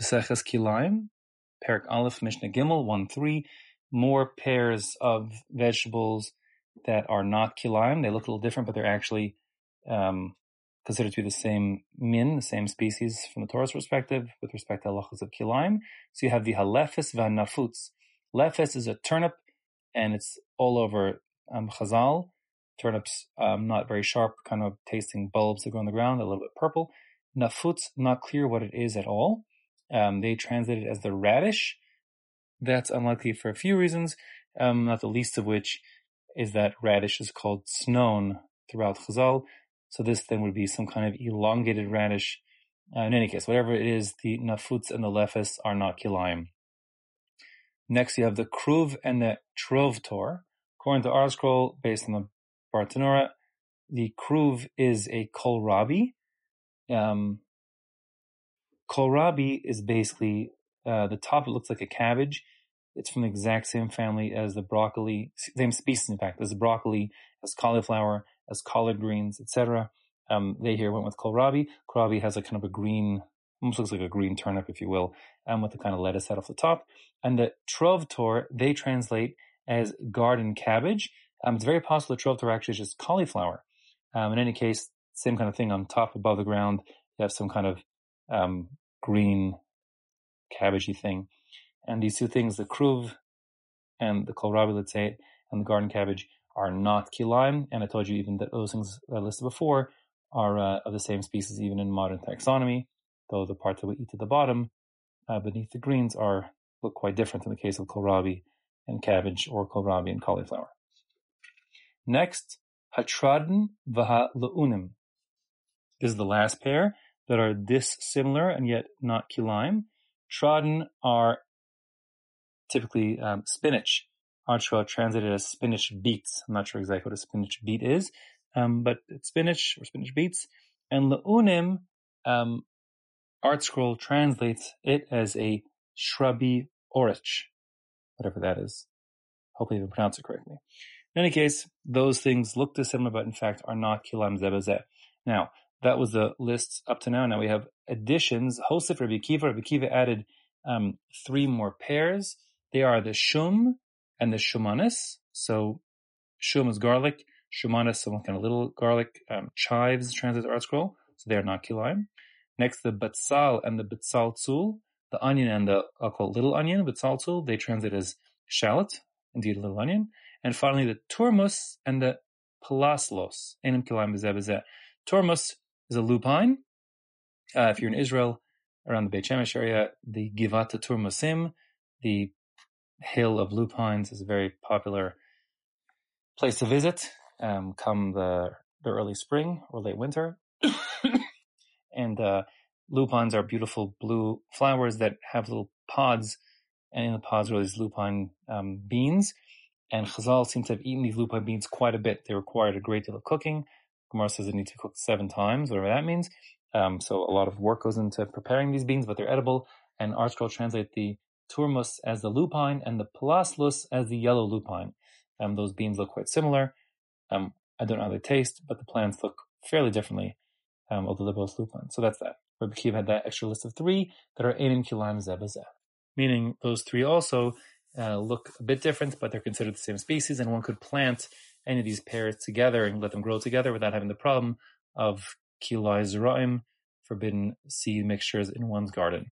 Maseches Kilayim, Perak Aleph, Mishnah Gimel, 1 3. More pairs of vegetables that are not kilayim. They look a little different, but they're actually um, considered to be the same min, the same species from the Torah's perspective with respect to halachas of kilayim. So you have the halefes v'nafutz. Lefes is a turnip, and it's all over um, chazal. Turnips, um, not very sharp, kind of tasting bulbs that grow on the ground, a little bit purple. Nafutz, not clear what it is at all. Um, they translate it as the radish. That's unlikely for a few reasons, um, not the least of which is that radish is called tznon throughout Chazal. So this then would be some kind of elongated radish. Uh, in any case, whatever it is, the nafutz and the lefes are not kilayim. Next, you have the kruv and the trovtor. According to ArtScroll, based on the Bartanura, the kruv is a kohlrabi. Um, Kohlrabi is basically uh, the top. It looks like a cabbage. It's from the exact same family as the broccoli, same species in fact, as broccoli, as cauliflower, as collard greens, etc. Um, they here went with kohlrabi. Kohlrabi has a kind of a green, almost looks like a green turnip, if you will, um, with the kind of lettuce head off the top. And the trovtor, they translate as garden cabbage. Um, it's very possible the trovtor actually is just cauliflower. Um, in any case, same kind of thing on top above the ground. You have some kind of um, green cabbagey thing. And these two things, the kruv and the kohlrabi, let's say, and the garden cabbage are not kilayim. And I told you even that those things I listed before are uh, of the same species even in modern taxonomy, though the parts that we eat at the bottom uh, beneath the greens are look quite different in the case of kohlrabi and cabbage or kohlrabi and cauliflower. Next, hatradin vaha leunim. This is the last pair that are dissimilar and yet not kilayim. Tradin are typically um, spinach. ArtScroll translated as spinach beets. I'm not sure exactly what a spinach beet is, um, but it's spinach or spinach beets. And leunim, um, ArtScroll translates it as a shrubby orache, whatever that is. Hopefully, I pronounce it correctly. In any case, those things look dissimilar, but in fact are not kilam zebazeh. Now, that was the list up to now. Now we have additions. Hosef Rabbi Kiva. Rabbi Kiva added um, three more pairs. They are the shum and the shumanis. So shum is garlic. Shumanis, some kind of little garlic. Um, chives, translated ArtScroll. So they are not kilayim. Next, the batzal and the batzal tzul. The onion and the, I'll call little onion, batzal tzul. They translate as shallot. Indeed, little onion. And finally, the turmus and the palaslos. Enim kilayim bezeh Turmus is a lupine. Uh, if you're in Israel, around the Beit Shemesh area, the Givat Turmusim, the hill of lupines, is a very popular place to visit. Um, come the the early spring or late winter, and uh, lupines are beautiful blue flowers that have little pods, and in the pods are these lupine um, beans. And Chazal seem to have eaten these lupine beans quite a bit. They required a great deal of cooking. Gemara says it needs to be cooked seven times, whatever that means. Um, so a lot of work goes into preparing these beans, but they're edible. And ArtScroll translate the turmus as the lupine and the palaslus as the yellow lupine. Um, those beans look quite similar. Um, I don't know how they taste, but the plants look fairly differently, um, although they're both lupine. So that's that. Rabbi Kiva had that extra list of three that are enim kilaim zebazeh. Meaning those three also uh, look a bit different, but they're considered the same species, and one could plant any of these pairs together and let them grow together without having the problem of kilai zeraim, forbidden seed mixtures in one's garden.